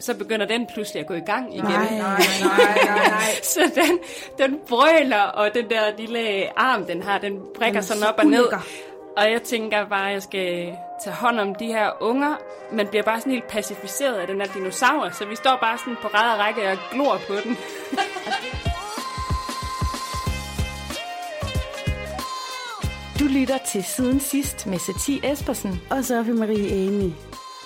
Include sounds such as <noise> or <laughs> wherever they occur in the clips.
så begynder den pludselig at gå i gang igen. Nej, nej, nej, nej, nej. <laughs> Så den, den brøler, og den der lille arm, den har, den brækker Den sådan op og ned. Og jeg tænker bare, at jeg skal tage hånd om de her unger. Man bliver bare sådan helt pacificeret af den her dinosaur, så vi står bare sådan på ræd og række og glor på den. Du lytter til Siden Sidst med Satie Espersen. Og Sofie Marie Amy.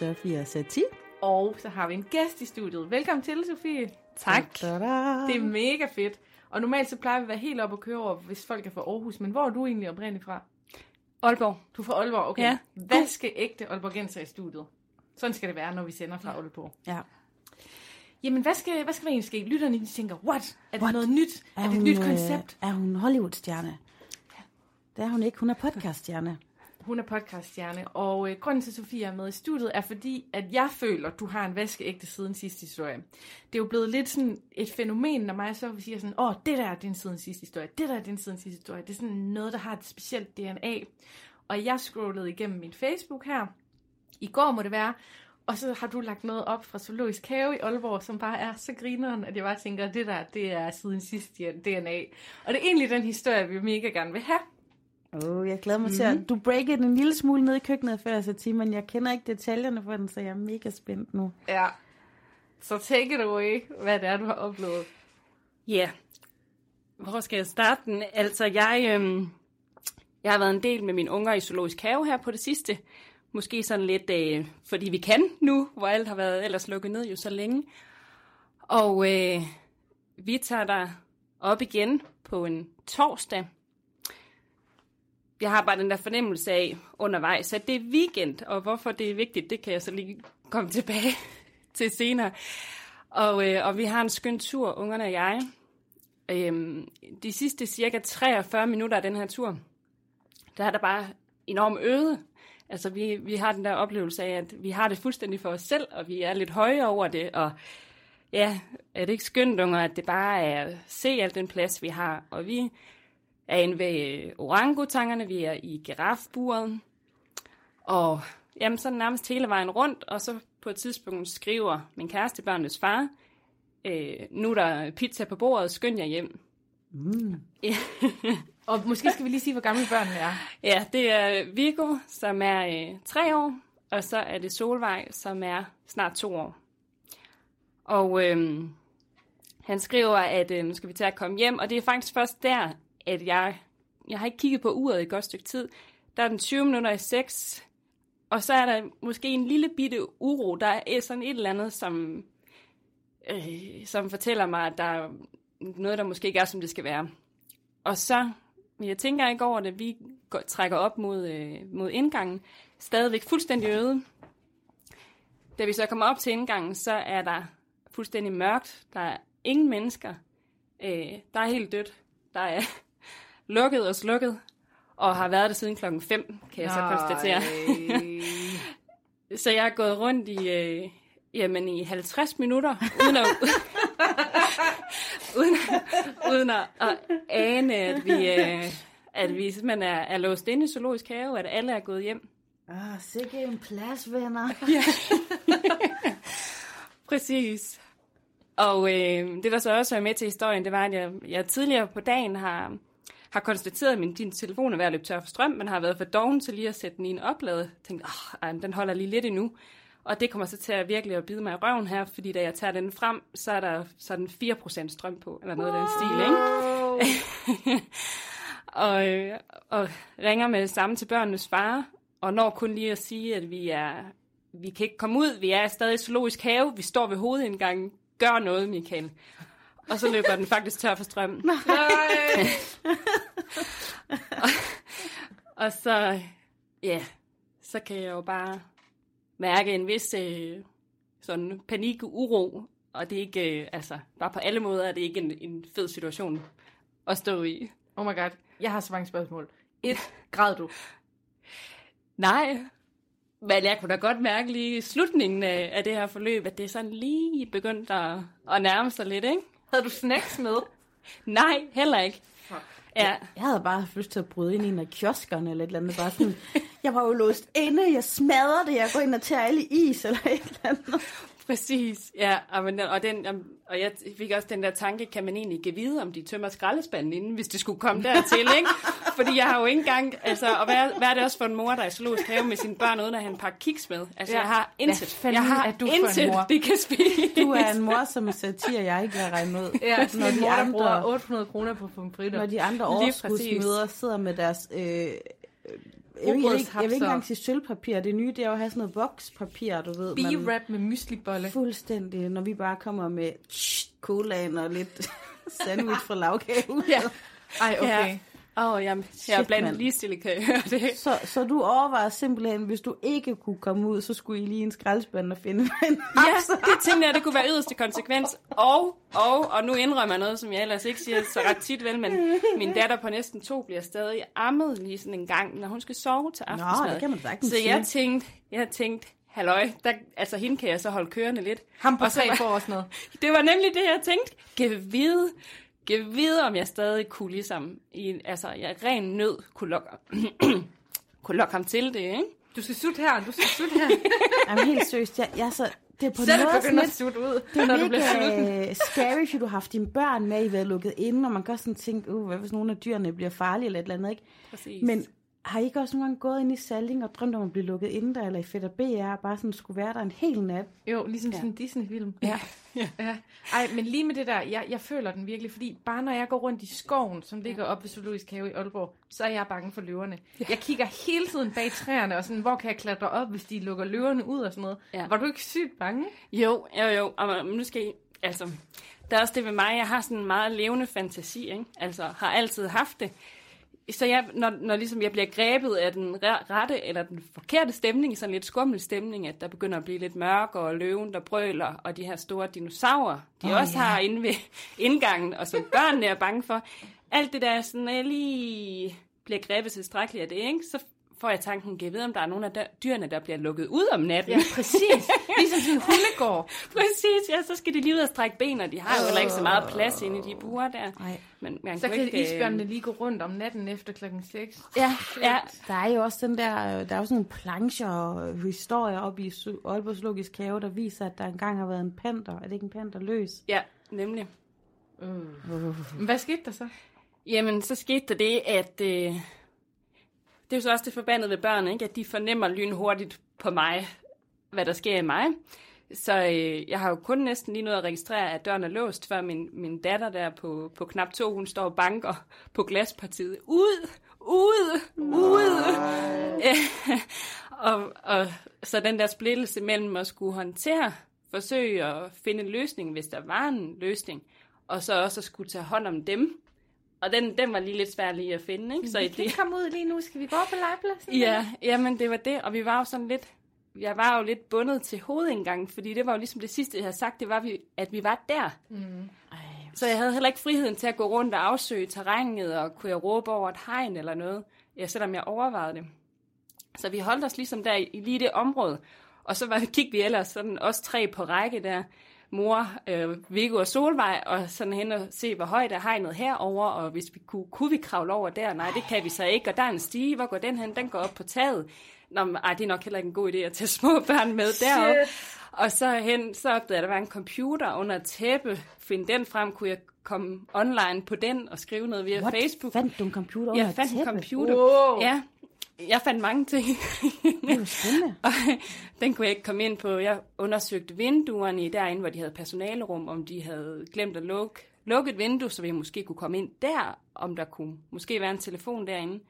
Sofie og Sati. og så har vi en gæst i studiet. Velkommen til, Sofie. Tak. Da-da. Det er mega fedt. Og normalt så plejer vi at være helt op og køre over, hvis folk er fra Aarhus. Men hvor er du egentlig oprindeligt fra? Aalborg. Du er fra Aalborg, okay. Ja. Vaskeægte Aalborgenser i studiet. Sådan skal det være, når vi sender fra Aalborg. Ja. Jamen, hvad skal, hvad skal der egentlig ske? Lytterne de tænker, what? Er det What? noget nyt? Er, det et nyt koncept? Øh, er hun Hollywood-stjerne? Det er hun ikke. Hun er podcast-stjerne. Hun er podcaststjerne, og øh, grunden til, at Sofie er med i studiet, er fordi, at jeg føler, at du har en vaskeægte siden sidste historie. Det er jo blevet lidt sådan et fænomen, når mig så siger sådan, åh, det der er din siden sidste historie, det der er din siden sidste historie. Det er sådan noget, der har et specielt DNA. Og jeg scrollede igennem min Facebook her, i går må det være, og så har du lagt noget op fra Zoologisk Have i Aalborg, som bare er så grineren, at jeg bare tænker, at det der, det er siden sidste DNA. Og det er egentlig den historie, vi mega gerne vil have. Åh, oh, jeg glæder mig mm-hmm. til at... Du breakede den en lille smule ned i køkkenet før, Sati, men jeg kender ikke detaljerne for den, så jeg er mega spændt nu. Ja. Så take it away, hvad det er, du har oplevet. Ja, yeah. hvor skal jeg starte den? Altså, jeg, øhm, jeg har været en del med mine unger i zoologisk have her på det sidste. Måske sådan lidt, øh, fordi vi kan nu, hvor alt har været ellers lukket ned jo så længe. Og øh, vi tager der op igen på en torsdag. Jeg har bare den der fornemmelse af undervejs, at det er weekend, og hvorfor det er vigtigt, det kan jeg så lige komme tilbage <laughs> til senere. Og, øh, og vi har en skøn tur, ungerne og jeg. Øhm, de sidste cirka 43 minutter af den her tur, der er der bare enormt øde. Altså vi, vi har den der oplevelse af, at vi har det fuldstændig for os selv, og vi er lidt høje over det, og ja, er det ikke skønt, unger, at det bare er at se al den plads, vi har. Og vi er inde ved orangutangerne, vi er i girafburet, og jamen, så nærmest hele vejen rundt, og så på et tidspunkt skriver min kæreste børnenes far, øh, nu er der pizza på bordet, skynd jer hjem. Mm. <laughs> Ja. Og måske skal vi lige sige, hvor gamle børnene er. ja, det er Viggo, som er øh, tre år, og så er det Solvej, som er snart to år. Og øh, han skriver, at øh, nu skal vi til at komme hjem, og det er faktisk først der, at jeg, jeg har ikke kigget på uret i et godt stykke tid. Der er den 20 minutter i 6, og så er der måske en lille bitte uro. Der er sådan et eller andet, som, øh, som fortæller mig, at der er noget, der måske ikke er, som det skal være. Og så, jeg tænker ikke over det, vi går, trækker op mod, øh, mod indgangen, stadigvæk fuldstændig øde. Da vi så kommer op til indgangen, så er der fuldstændig mørkt. Der er ingen mennesker. Øh, der er helt dødt. Der er lukket og slukket, og har været der siden klokken 5, kan jeg så konstatere. <laughs> Så jeg har gået rundt i, øh, jamen i 50 minutter, uden at, <laughs> uden, uden at, at ane, at vi, øh, at vi simpelthen er, er låst inde i zoologisk have, at alle er gået hjem. Ah, sikke en plads, venner. <laughs> Præcis. Og øh, det, der så også er med til historien, det var, at jeg, jeg tidligere på dagen har, har konstateret, at min din telefon er ved at løbe tør for strøm, men har været for doven til lige at sætte den i en oplade. Tænkte, oh, den holder lige lidt endnu. Og det kommer så til at virkelig at bide mig i røven her, fordi da jeg tager den frem, så er der sådan 4% strøm på, eller noget af den stil, ikke? <laughs> og, og ringer med det samme til børnenes far, og når kun lige at sige, at vi er vi kan ikke komme ud, vi er stadig i zoologisk have, vi står ved hovedindgangen, gør noget, Michael. Og så løber den faktisk tør for strøm. Nej. <laughs> Og så, ja, så kan jeg jo bare mærke en vis øh, sådan panik og uro. Og det er ikke, øh, altså, bare på alle måder er det ikke en, en fed situation at stå i. Oh my god, jeg har så mange spørgsmål. Et, <laughs> græd du? Nej, men jeg kunne da godt mærke lige i slutningen af, af det her forløb, at det er sådan lige begyndt at, at nærme sig lidt, ikke? Havde du snacks med? <laughs> Nej, heller ikke. Ja, Jeg havde bare haft lyst til at bryde ind i en af kioskerne eller et eller andet. Bare sådan, <laughs> jeg var jo låst inde, jeg smadrer det, jeg går ind og tager alle is eller et eller andet. Præcis. Ja, og, men, og, den, og jeg fik også den der tanke, kan man egentlig give vide, om de tømmer skraldespanden inden, hvis det skulle komme dertil, ikke? <laughs> Fordi jeg har jo ikke engang, altså, og hvad, hvad er det også for en mor, der er i zoologisk have med sine børn, uden at have en par kiks med? Altså, Ja. jeg har Hvad intet. fanden jeg har er du for en intet, mor? det kan spise. Du er en mor, som satir, jeg ikke kan regne ud. Ja, når en de mor, der andre, bruger 800 kroner på pomfritter. når de andre overskudsmøder sidder med deres... Øh, jeg, vil, jeg, vil ikke, jeg vil ikke engang sige sølvpapir. Det nye, det er jo at have sådan noget vokspapir, du ved. B-rap med myslibolle. Fuldstændig, når vi bare kommer med tsh, colaen og lidt <laughs> sandwich fra lavkage. Ja. Ej, okay. Ja. Åh, oh, jamen, jeg er Shit, blandt ligestillet, kan jeg høre det. Så, så du overvejer simpelthen, hvis du ikke kunne komme ud, så skulle I lige en skraldespand og finde <laughs> en Ja, det tænkte jeg, det kunne være yderste konsekvens. Og, og, og nu indrømmer jeg noget, som jeg ellers ikke siger så ret tit vel, men min datter på næsten to bliver stadig ammet lige sådan en gang, når hun skal sove til aftensmad. det kan man sagtens Så jeg tænkte, jeg tænkte, halløj, der, altså hende kan jeg så holde kørende lidt. Ham på Og tre var- får også noget. <laughs> Det var nemlig det, jeg tænkte. Giv vide, giv vide, om jeg stadig kunne ligesom, i, altså jeg ren nød kunne lokke, <clears throat> kunne lokke ham til det, ikke? Du skal sutte her, du skal sutte her. <laughs> Jamen helt seriøst, jeg, jeg er så, det er på Selv sådan begynder at sutte ud, det når du er bliver sulten. mega scary, fordi du har haft dine børn med, I været lukket inde, og man kan også sådan tænke, uh, hvad hvis nogle af dyrene bliver farlige eller et eller andet, ikke? Præcis. Men har I ikke også nogle gange gået ind i Salling og drømt om at blive lukket inde der, eller i og BR, og bare sådan skulle være der en hel nat? Jo, ligesom sådan en Disney-film. Ja. <laughs> ja. Ej, men lige med det der, jeg, jeg føler den virkelig, fordi bare når jeg går rundt i skoven, som ligger op ved Zoologisk Have i Aalborg, så er jeg bange for løverne. Jeg kigger hele tiden bag træerne, og sådan, hvor kan jeg klatre op, hvis de lukker løverne ud og sådan noget. Ja. Var du ikke sygt bange? Jo, jo, jo. Og nu skal I, altså, der er også det ved mig, jeg har sådan en meget levende fantasi, ikke? Altså, har altid haft det. Så jeg, når, når ligesom jeg bliver grebet af den re- rette eller den forkerte stemning, sådan lidt skummel stemning, at der begynder at blive lidt mørk, og løven, der brøler, og de her store dinosaurer, de oh, også ja. har inde ved <laughs> indgangen, og som børnene er bange for. Alt det der, sådan, jeg lige bliver grebet tilstrækkeligt af det, ikke? så får jeg tanken, kan jeg vide, om der er nogle af der, dyrene, der bliver lukket ud om natten. Ja, præcis. ligesom sådan en <laughs> hundegård. Præcis, ja, så skal de lige ud og strække ben, og de har jo heller ikke så meget plads inde i de buer der. Nej. Men man Så kan ikke, øh, isbjørnene lige gå rundt om natten efter klokken 6. Ja, ja, Der er jo også den der, der er jo sådan nogle plancher og historier op i Su- Aalborg Zoologisk Have, der viser, at der engang har været en panter. Er det ikke en panter løs? ja, nemlig. Men hvad skete der så? Jamen, så skete der det, at... Øh, det er jo så også det forbandede ved børn, ikke? at de fornemmer lynhurtigt på mig, hvad der sker i mig. Så øh, jeg har jo kun næsten lige nået at registrere, at døren er låst, før min, min datter der på, på knap to, hun står og banker på glaspartiet. Ud! Ud! Ud! <laughs> Og, og så den der splittelse mellem at skulle håndtere, forsøge at finde en løsning, hvis der var en løsning, og så også at skulle tage hånd om dem. Og den, den var lige lidt svær lige at finde, ikke? Så vi kan det, ikke komme ud lige nu. Skal vi gå på legepladsen? Ja, jamen det var det, og vi var jo sådan lidt, jeg var jo lidt bundet til hovedindgangen, fordi det var jo ligesom det sidste, jeg havde sagt, det var, vi- at vi var der. Mm. Så jeg havde heller ikke friheden til at gå rundt og afsøge terrænet, og kunne jeg råbe over et hegn eller noget, ja, selvom jeg overvejede det. Så vi holdt os ligesom der i, i lige det område, og så var, gik vi ellers sådan os tre på række der, mor, øh, Viggo og Solvej, og sådan hen og se, hvor højt er hegnet herover, og hvis vi kunne, kunne vi kravle over der? Nej, det kan vi så ikke, og der er en stige, hvor går den hen? Den går op på taget. Nå, men, ej, det er nok heller ikke en god idé at tage <laughs> små børn med deroppe. Og så hen, så opdagede jeg, at der var en computer under et tæppe. Finde den frem, kunne jeg komme online på den og skrive noget via What? Facebook. Fandt du en computer under Jeg fandt en computer. Wow. Ja, jeg fandt mange ting. Det jo spændende. <laughs> Og den kunne jeg ikke komme ind på. Jeg undersøgte vinduerne i derinde, hvor de havde personalerum, om de havde glemt at lukke, lukke et vindue, så vi måske kunne komme ind der, om der kunne måske være en telefon derinde.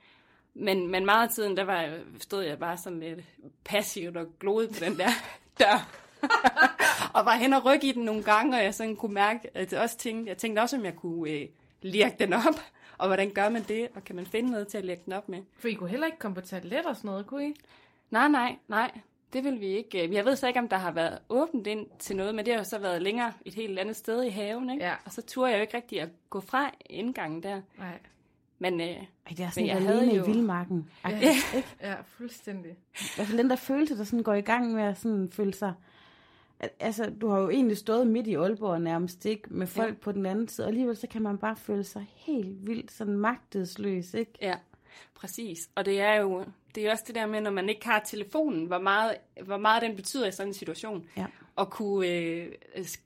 Men, men meget af tiden, der var, jeg- stod jeg bare sådan lidt passivt og gloede på den der <laughs> dør. <laughs> og var hen og rykke i den nogle gange, og jeg sådan kunne mærke, at jeg også tænkte, jeg tænkte også, om jeg kunne øh, lirke den op. Og hvordan gør man det? Og kan man finde noget til at lægge den op med? For I kunne heller ikke komme på toilet og sådan noget, kunne I? Nej, nej, nej. Det vil vi ikke. Jeg ved så ikke, om der har været åbent ind til noget, men det har jo så været længere et helt andet sted i haven, ikke? Ja. Og så turde jeg jo ikke rigtig at gå fra indgangen der. Nej. Men øh, Ej, det er Men sådan jeg jeg havde alene jo- i vildmarken. Ja. Ja, fuldstændig. I hvert fald den der følelse, der sådan går i gang med at sådan føle sig... Al- Altså, du har jo egentlig stået midt i Aalborg nærmest, ikke? Med folk ja. på den anden side, og alligevel så kan man bare føle sig helt vildt sådan magtesløs, ikke? Ja, præcis. Og det er jo det er også det der med, når man ikke har telefonen, hvor meget, hvor meget den betyder i sådan en situation. Ja. At kunne øh,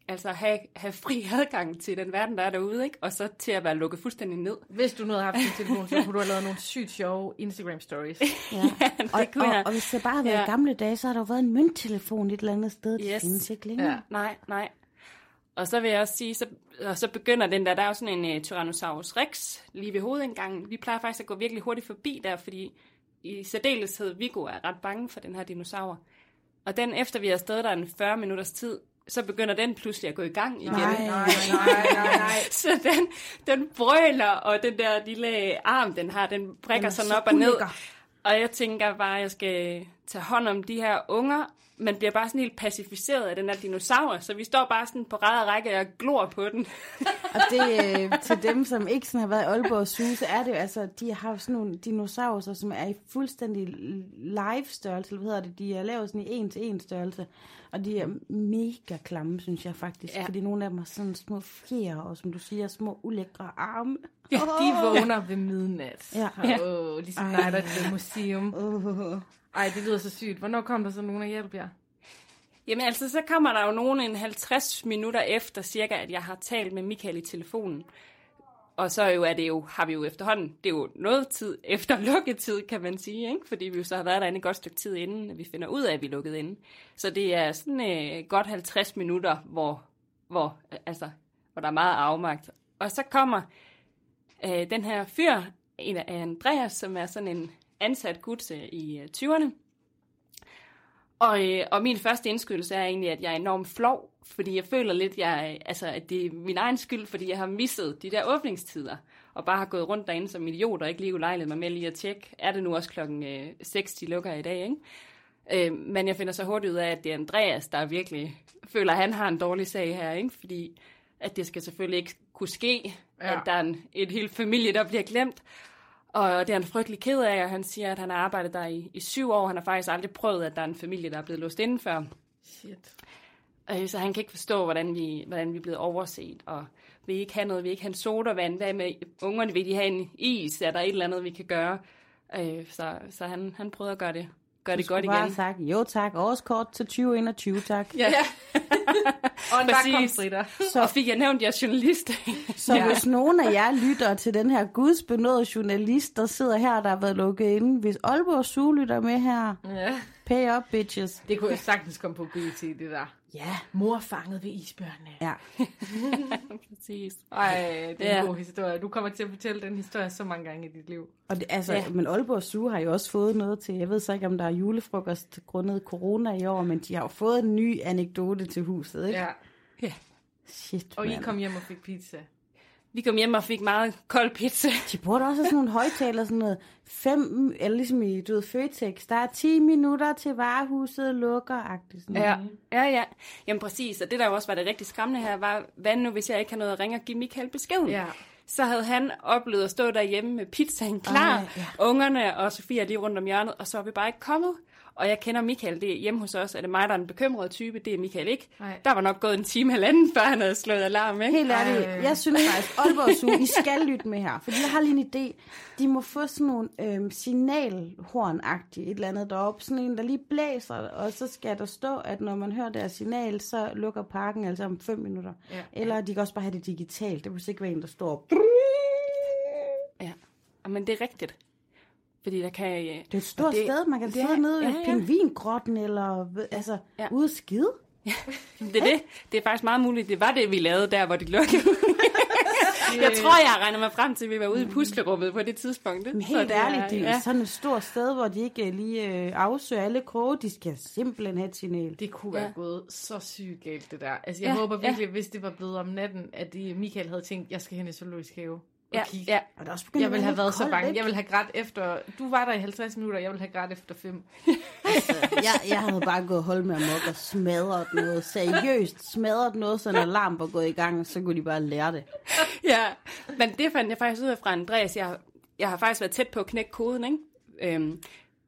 altså have, have fri adgang til den verden, der er derude, ikke? og så til at være lukket fuldstændig ned. Hvis du nu havde haft din telefon, så kunne du have lavet nogle sygt sjove Instagram stories. Ja. <laughs> det og, kunne og, jeg. og, hvis det bare havde været Ja. ja. gamle dage, så har der jo været en mønttelefon et eller andet sted. Det Yes. findes ikke længere. Ja. Nej, nej. Og så vil jeg også sige, så, og så begynder den der, der er jo sådan en uh, Tyrannosaurus rex lige ved hovedindgangen. Vi plejer faktisk at gå virkelig hurtigt forbi der, fordi i særdeleshed Viggo er ret bange for den her dinosaur. Og den, efter vi har stået der en 40 minutters tid, så begynder den pludselig at gå i gang igen. Nej. nej, nej, <laughs> nej, nej. Så den, den brøler, og den der lille arm, den har, den brækker Den sådan så op og ned. ulækker. Og jeg tænker bare, at jeg skal tage hånd om de her unger. Man bliver bare sådan helt pacificeret af den her dinosaur, så vi står bare sådan på ræd og række og glor på den. Og det øh, til dem, som ikke sådan har været i Aalborg Zoo, så er det jo altså, de har sådan nogle dinosaurer, som er i fuldstændig live størrelse, eller hvad hedder det, de er lavet sådan i en til en størrelse. Og de er mega klamme, synes jeg faktisk, Ja. ja. fordi nogle af dem har sådan små fjer, og som du siger, små ulækre arme. Ja, de vågner ved midnat. Ja. Åh, ligesom Ej. Night at the Museum. Uh. Ej, det lyder så sygt. Hvornår kom der så nogen og hjælpe jer? Jamen altså, så kommer der jo nogen en 50 minutter efter cirka, at jeg har talt med Michael i telefonen. Og så jo er det jo, har vi jo efterhånden, det er jo noget tid efter <laughs> lukketid, kan man sige, ikke? fordi vi jo så har været derinde et godt stykke tid inden, vi finder ud af, at vi er lukket inde. Så det er sådan øh, godt 50 minutter, hvor, hvor, øh, altså, hvor der er meget afmagt. Og så kommer øh, den her fyr, en af Andreas, som er sådan en ansat gut øh, i øh, 20'erne, og, øh, og min første indskydelse er egentlig, at jeg er enormt flov, fordi jeg føler lidt, jeg, altså, at det er min egen skyld, fordi jeg har misset de der åbningstider, og bare har gået rundt derinde som idiot, og ikke lige ulejlet mig med lige at tjekke, er det nu også klokken øh, 6, de lukker i dag, ikke? Øh, men jeg finder så hurtigt ud af, at det er Andreas, der virkelig føler, at han har en dårlig sag her, ikke? Fordi at det skal selvfølgelig ikke kunne ske, ja. at der er en, et helt familie, der bliver glemt. Og det er han frygtelig ked af, og han siger, at han har arbejdet der i, i syv år. Han har faktisk aldrig prøvet, at der er en familie, der er blevet låst inden før. Shit. Øh, Så han kan ikke forstå, hvordan vi, hvordan vi er blevet overset. Og vil I ikke have noget, vi ikke have en sodavand. Hvad med ungerne? Vil de have en is? Er der et eller andet, vi kan gøre? Øh, Så, så han, han prøvede at gøre det, gøre det godt bare igen. sagt, jo tak, årskort til 2021, tak. Ja, <laughs> Og en Præcis. bakkomstritter. så og fik jeg nævnt, at jeg er journalist. Så ja. hvis nogen af jer lytter til den her gudsbenåede journalist, der sidder her, der har været lukket inde, hvis Aalborg Zoo lytter med her, Ja. Pay up, bitches. Det kunne jo sagtens komme på BT, det der. Ja. Mor fanget ved isbjørnene. Ja. <laughs> Præcis. Ej, det er Ja. en god historie. Du kommer til at fortælle den historie så mange gange i dit liv. Og det, altså, Ja. ja. Men Aalborg Zoo har jo også fået noget til, jeg ved så ikke, om der er julefrokost grundet corona i år, men de har jo fået en ny anekdote til huset, ikke? Ja. Shit, Og I mand. kom hjem og fik pizza. Vi kom hjem og fik meget kold pizza. <laughs> De burde også have sådan nogle højtaler, sådan noget fem, eller ligesom i, du ved, Føtex, der er 10 minutter til varehuset lukker, agtigt sådan. Ja, ja, ja. Jamen præcis, og det der jo også var det rigtig skræmmende her, var, hvad nu hvis jeg ikke har noget at ringe og give Michael beskeden? Ja. Så havde han oplevet at stå derhjemme med pizzaen klar, Ej, ja. ungerne og Sofia lige rundt om hjørnet, og så var vi bare ikke kommet. Og jeg kender Michael, det er hjemme hos os, er det mig, der er en bekymret type, det er Michael ikke. Nej. Der var nok gået en time eller anden, før han havde slået alarm, ikke? Helt ærligt, Ej. jeg synes faktisk, Aalborg Zoo, I skal lytte med her, fordi jeg har lige en idé. De må få sådan nogle øhm, signalhorn-agtige et eller andet deroppe, sådan en, der lige blæser, og så skal der stå, at når man hører deres signal, så lukker parken altså om 5 minutter. Ja. Eller de kan også bare have det digitalt, det må ikke være en, der står... Ja, men det er rigtigt. Fordi der kan... øh, Det er et stort det- sted, man kan det sidde nede i ja, ja. pingvingrotten, eller altså, Ja. ude at skide. <laughs> Det er det. Det er faktisk meget muligt, det var det, vi lavede der, hvor de lukkede. <laughs> Jeg tror, jeg regner mig frem til, at vi var ude i puslerummet på det tidspunkt. Men Så helt det er- ærligt, det er ja. sådan et stort sted, hvor de ikke øh, lige øh, afsøger alle kroge. De skal simpelthen have et signal. Det kunne være Ja. gået så sygt galt, det der. Altså, jeg Ja, håber ja. virkelig, hvis det var blevet om natten, at de, Michael havde tænkt, jeg skal hen i zoologisk have. Og Ja, kigge. ja. Og der er også Jeg ville have været så bange. ikke? Jeg ville have grædt efter... Du var der i 50 minutter, jeg ville have grædt efter 5. <laughs> jeg, jeg havde bare gået og holdt med amok og smadret noget. Seriøst smadret noget, så en alarm var gået i gang, og så kunne de bare lære det. <laughs> ja, men det fandt jeg faktisk ud af fra Andreas. Jeg, jeg har faktisk været tæt på at knække koden, ikke? Øhm,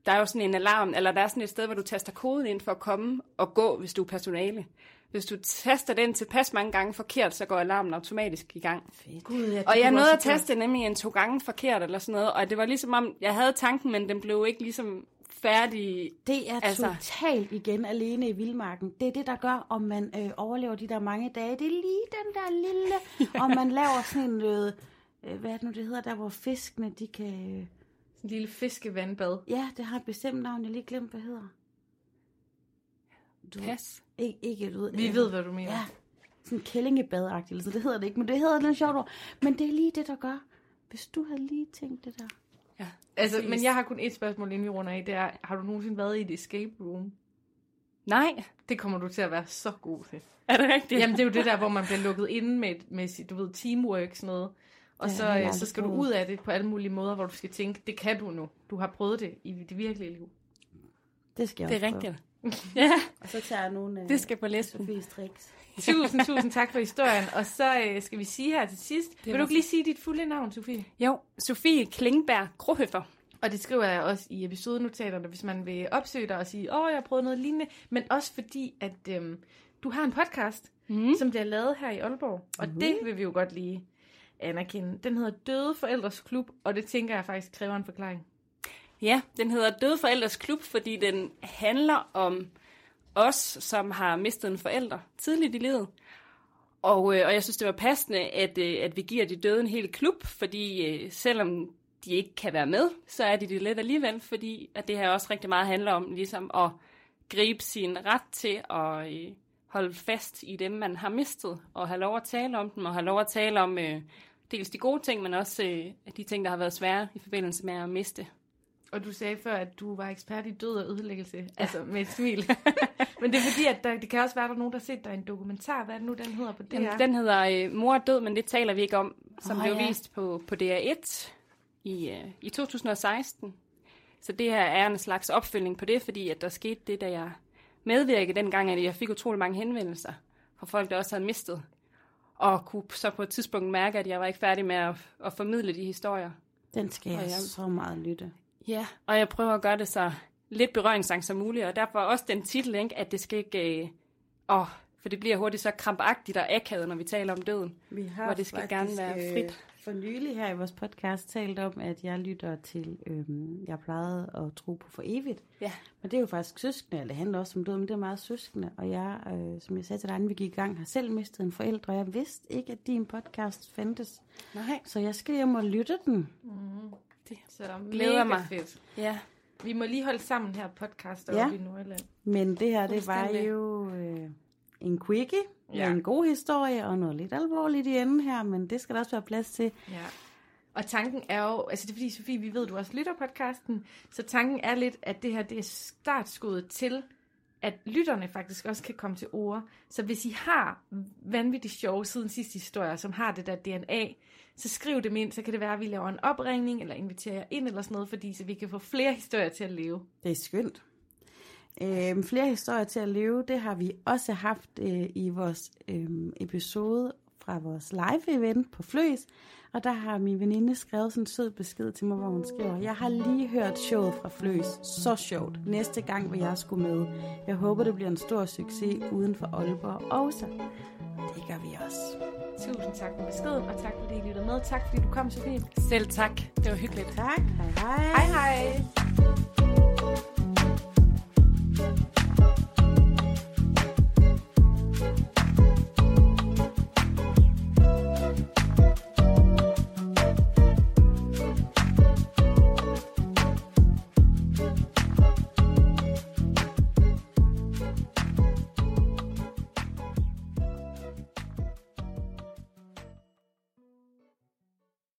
der er jo sådan en alarm, eller der er sådan et sted, hvor du taster koden ind for at komme og gå, hvis du er personale. Hvis du taster den tilpas mange gange forkert, så går alarmen automatisk i gang. Gud, ja, Og jeg nåede at teste nemlig en to gange forkert eller sådan noget, og det var ligesom om, jeg havde tanken, men den blev ikke ligesom færdig. Det er Altså- totalt igen alene i vildmarken. Det er det, der gør, om man øh, overlever de der mange dage. Det er lige den der lille, <laughs> om man laver sådan en, øh, øh, hvad er det nu, det hedder, der hvor fiskene, de kan... Øh, en lille fiskevandbad. ja, det har et bestemt navn, jeg lige glemt, hvad hedder. Du, Pas. ikke, ikke, du ved, Vi øh, ved, hvad du mener. Ja, sådan kællingebadagtigt, eller så det hedder det ikke, men det hedder noget sjovt ord. Men det er lige det, der gør. Hvis du havde lige tænkt det der. Ja. Altså, præcis. men jeg har kun et spørgsmål, inden vi runder af. Det er, har du nogensinde været i et escape room? Nej, Det kommer du til at være så god til. er det rigtigt? Jamen, det er jo det der, hvor man bliver lukket inde med, med sit, du ved, teamwork, sådan noget. Og Det så, øh, så skal du ud af det på alle mulige måder, hvor du skal tænke, det kan du nu. Du har prøvet det i det virkelige liv. Det skal jeg det er også prøve. Ja, Og så tager jeg nogle af det skal på listen. Sofies tricks. Tusind, <laughs> tusind tak for historien. Og så øh, skal vi sige her til sidst. Vil var du ikke lige sige dit fulde navn, Sofie? Jo, Sofie Klingberg Krohøffer. Og det skriver jeg også i episodenotaterne, hvis man vil opsøge dig og sige, åh, jeg har prøvet noget lignende. Men også fordi, at øhm, du har en podcast, Mm. som bliver lavet her i Aalborg. Og Mhm. det vil vi jo godt lige anerkende. Den hedder Døde Forældres Klub, og det tænker jeg faktisk kræver en forklaring. Ja, den hedder Døde Forældres Klub, fordi den handler om os, som har mistet en forælder tidligt i livet. Og, øh, og jeg synes, det var passende, at, øh, at vi giver de døde en hel klub, fordi øh, selvom de ikke kan være med, så er de det lidt alligevel, fordi at det her også rigtig meget handler om ligesom at gribe sin ret til at øh, holde fast i dem, man har mistet, og have lov at tale om dem, og have lov at tale om øh, dels de gode ting, men også øh, de ting, der har været svære i forbindelse med at miste. Og du sagde før, at du var ekspert i død og ødelæggelse, ja. altså med et smil. <laughs> Men det er fordi, at der, det kan også være, at der er nogen, der har set dig i en dokumentar. Hvad er det nu, den hedder på det Jamen, den hedder øh, Mor er død, men det taler vi ikke om, som Åh, blev ja. vist på, på DR1 i, øh, i 2016. Så det her er en slags opfølgning på det, fordi at der skete det, da jeg medvirkede dengang, at jeg fik utrolig mange henvendelser fra folk, der også havde mistet. Og kunne så på et tidspunkt mærke, at jeg var ikke færdig med at, at formidle de historier. Den skal jeg Og jeg- så meget lytte. Ja, og jeg prøver at gøre det så lidt berøringsangst som muligt, og derfor også den titel, ikke, at det skal ikke... Øh, åh, for det bliver hurtigt så krampagtigt og akavet, når vi taler om døden. Vi har Hvor det skal gerne være frit. Øh, for nylig her i vores podcast talt om, at jeg lytter til, øhm, jeg plejede at tro på for evigt. Ja. Men det er jo faktisk søskende, eller det handler også om død, men det er meget søskende. Og jeg, øh, som jeg sagde til dig, inden vi gik i gang, har selv mistet en forældre, og jeg vidste ikke, at din podcast fandtes. Nej. Så jeg skal hjem og lytte den. Så Glæder mig. fedt. Ja. Vi må lige holde sammen her podcast Ja. i Nordjylland. Men det her, det var jo øh, en quickie Ja. en god historie og noget lidt alvorligt i enden her, men det skal der også være plads til. Ja. Og tanken er jo, altså det er fordi, Sofie, vi ved, du også lytter podcasten, så tanken er lidt, at det her, det er startskuddet til, at lytterne faktisk også kan komme til ord. Så hvis I har vanvittigt sjove siden sidste historier, som har det der DNA, så skriv dem ind, så kan det være, at vi laver en opringning, eller inviterer jer ind, eller sådan noget, fordi så vi kan få flere historier til at leve. Det er skønt. Øhm, flere historier til at leve, det har vi også haft øh, i vores øh, episode fra vores live-event på Fløs. Og der har min veninde skrevet sådan en sød besked til mig, hvor hun skriver, jeg har lige hørt showet fra Fløs. Så sjovt. Næste gang vil jeg skulle med. Jeg håber, det bliver en stor succes uden for Aalborg også. Det gør vi også. Tusind tak for beskeden, og tak fordi I lyttede med. Tak fordi du kom, Sofie. Selv tak. Det var hyggeligt. Tak. Hej hej. Hej hej!